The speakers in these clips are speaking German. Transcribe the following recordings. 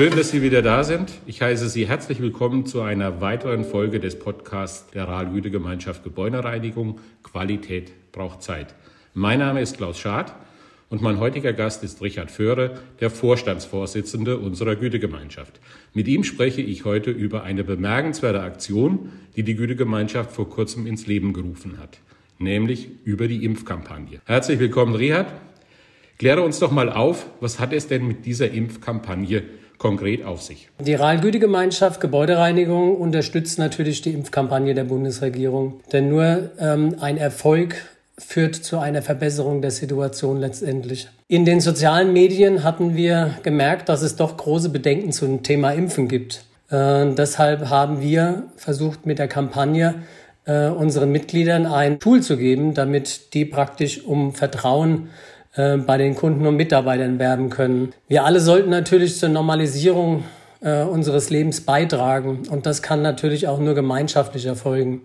Schön, dass Sie wieder da sind. Ich heiße Sie herzlich willkommen zu einer weiteren Folge des Podcasts der Rahl-Güte-Gemeinschaft Gebäudereinigung. Qualität braucht Zeit. Mein Name ist Klaus Schad und mein heutiger Gast ist Richard Föhre, der Vorstandsvorsitzende unserer Gütegemeinschaft. Mit ihm spreche ich heute über eine bemerkenswerte Aktion, die die Gütegemeinschaft vor kurzem ins Leben gerufen hat, nämlich über die Impfkampagne. Herzlich willkommen, Richard. Kläre uns doch mal auf, was hat es denn mit dieser Impfkampagne konkret auf sich? Die Rahl-Güte-Gemeinschaft Gebäudereinigung unterstützt natürlich die Impfkampagne der Bundesregierung. Denn nur ähm, ein Erfolg führt zu einer Verbesserung der Situation letztendlich. In den sozialen Medien hatten wir gemerkt, dass es doch große Bedenken zum Thema Impfen gibt. Äh, deshalb haben wir versucht mit der Kampagne äh, unseren Mitgliedern ein Tool zu geben, damit die praktisch um Vertrauen äh, bei den Kunden und Mitarbeitern werben können. Wir alle sollten natürlich zur Normalisierung äh, unseres Lebens beitragen und das kann natürlich auch nur gemeinschaftlich erfolgen.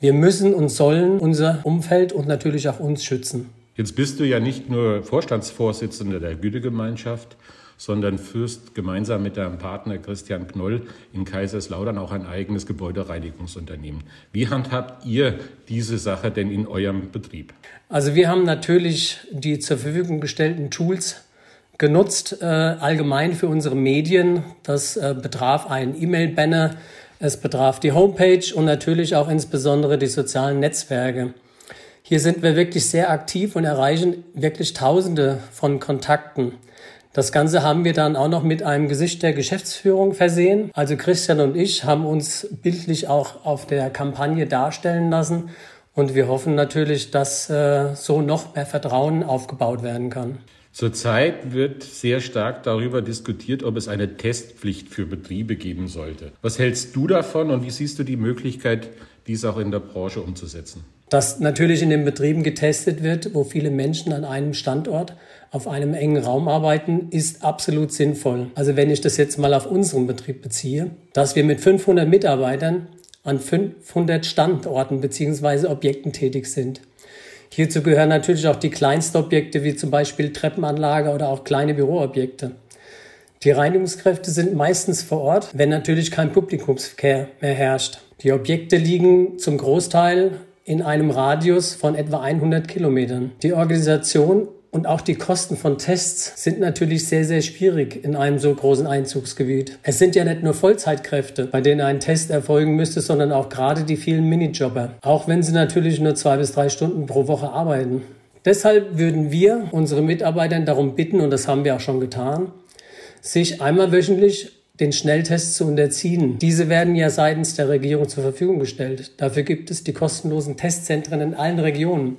Wir müssen und sollen unser Umfeld und natürlich auch uns schützen. Jetzt bist du ja nicht nur Vorstandsvorsitzender der Gütegemeinschaft, sondern führst gemeinsam mit deinem Partner Christian Knoll in Kaiserslautern auch ein eigenes Gebäudereinigungsunternehmen. Wie handhabt ihr diese Sache denn in eurem Betrieb? Also wir haben natürlich die zur Verfügung gestellten Tools genutzt, äh, allgemein für unsere Medien. Das äh, betraf einen E-Mail-Banner, es betraf die Homepage und natürlich auch insbesondere die sozialen Netzwerke. Hier sind wir wirklich sehr aktiv und erreichen wirklich Tausende von Kontakten. Das Ganze haben wir dann auch noch mit einem Gesicht der Geschäftsführung versehen. Also Christian und ich haben uns bildlich auch auf der Kampagne darstellen lassen und wir hoffen natürlich, dass äh, so noch mehr Vertrauen aufgebaut werden kann. Zurzeit wird sehr stark darüber diskutiert, ob es eine Testpflicht für Betriebe geben sollte. Was hältst du davon und wie siehst du die Möglichkeit, dies auch in der Branche umzusetzen? Dass natürlich in den Betrieben getestet wird, wo viele Menschen an einem Standort auf einem engen Raum arbeiten, ist absolut sinnvoll. Also wenn ich das jetzt mal auf unseren Betrieb beziehe, dass wir mit 500 Mitarbeitern an 500 Standorten beziehungsweise Objekten tätig sind. Hierzu gehören natürlich auch die Kleinstobjekte wie zum Beispiel Treppenanlage oder auch kleine Büroobjekte. Die Reinigungskräfte sind meistens vor Ort, wenn natürlich kein Publikumsverkehr mehr herrscht. Die Objekte liegen zum Großteil in einem Radius von etwa 100 Kilometern. Die Organisation und auch die Kosten von Tests sind natürlich sehr, sehr schwierig in einem so großen Einzugsgebiet. Es sind ja nicht nur Vollzeitkräfte, bei denen ein Test erfolgen müsste, sondern auch gerade die vielen Minijobber. Auch wenn sie natürlich nur zwei bis drei Stunden pro Woche arbeiten. Deshalb würden wir unsere Mitarbeiter darum bitten, und das haben wir auch schon getan, sich einmal wöchentlich den Schnelltests zu unterziehen. Diese werden ja seitens der Regierung zur Verfügung gestellt. Dafür gibt es die kostenlosen Testzentren in allen Regionen.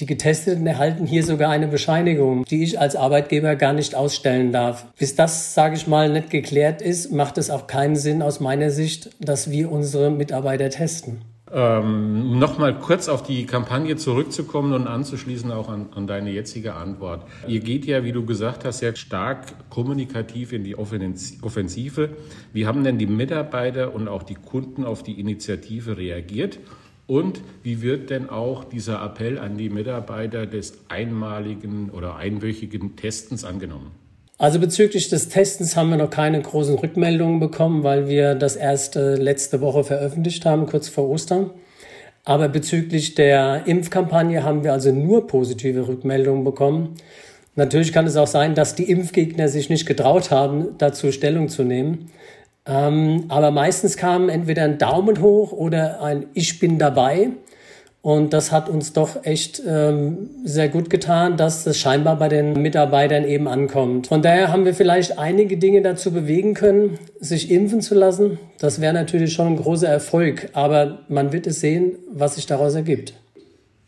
Die Getesteten erhalten hier sogar eine Bescheinigung, die ich als Arbeitgeber gar nicht ausstellen darf. Bis das, sage ich mal, nicht geklärt ist, macht es auch keinen Sinn aus meiner Sicht, dass wir unsere Mitarbeiter testen. Ähm, Nochmal kurz auf die Kampagne zurückzukommen und anzuschließen auch an, an, deine jetzige Antwort. Ihr geht ja, wie du gesagt hast, sehr stark kommunikativ in die Offensive. Wie haben denn die Mitarbeiter und auch die Kunden auf die Initiative reagiert? Und wie wird denn auch dieser Appell an die Mitarbeiter des einmaligen oder einwöchigen Testens angenommen? Also bezüglich des Testens haben wir noch keine großen Rückmeldungen bekommen, weil wir das erst letzte Woche veröffentlicht haben, kurz vor Ostern. Aber bezüglich der Impfkampagne haben wir also nur positive Rückmeldungen bekommen. Natürlich kann es auch sein, dass die Impfgegner sich nicht getraut haben, dazu Stellung zu nehmen. Ähm, aber meistens kam entweder ein Daumen hoch oder ein Ich bin dabei. Und das hat uns doch echt ähm, sehr gut getan, dass das scheinbar bei den Mitarbeitern eben ankommt. Von daher haben wir vielleicht einige Dinge dazu bewegen können, sich impfen zu lassen. Das wäre natürlich schon ein großer Erfolg, aber man wird es sehen, was sich daraus ergibt.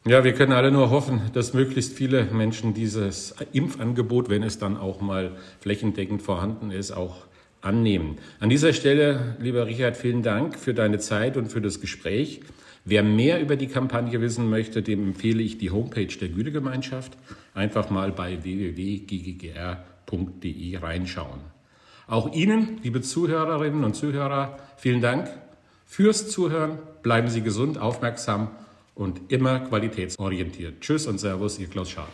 Ja, wir können alle nur hoffen, dass möglichst viele Menschen dieses Impfangebot, wenn es dann auch mal flächendeckend vorhanden ist, auch annehmen. An dieser Stelle, lieber Richard, vielen Dank für deine Zeit und für das Gespräch. Wer mehr über die Kampagne wissen möchte, dem empfehle ich die Homepage der Gütegemeinschaft. Einfach mal bei www.ggr.de reinschauen. Auch Ihnen, liebe Zuhörerinnen und Zuhörer, vielen Dank fürs Zuhören. Bleiben Sie gesund, aufmerksam und immer qualitätsorientiert. Tschüss und Servus, Ihr Klaus Schad.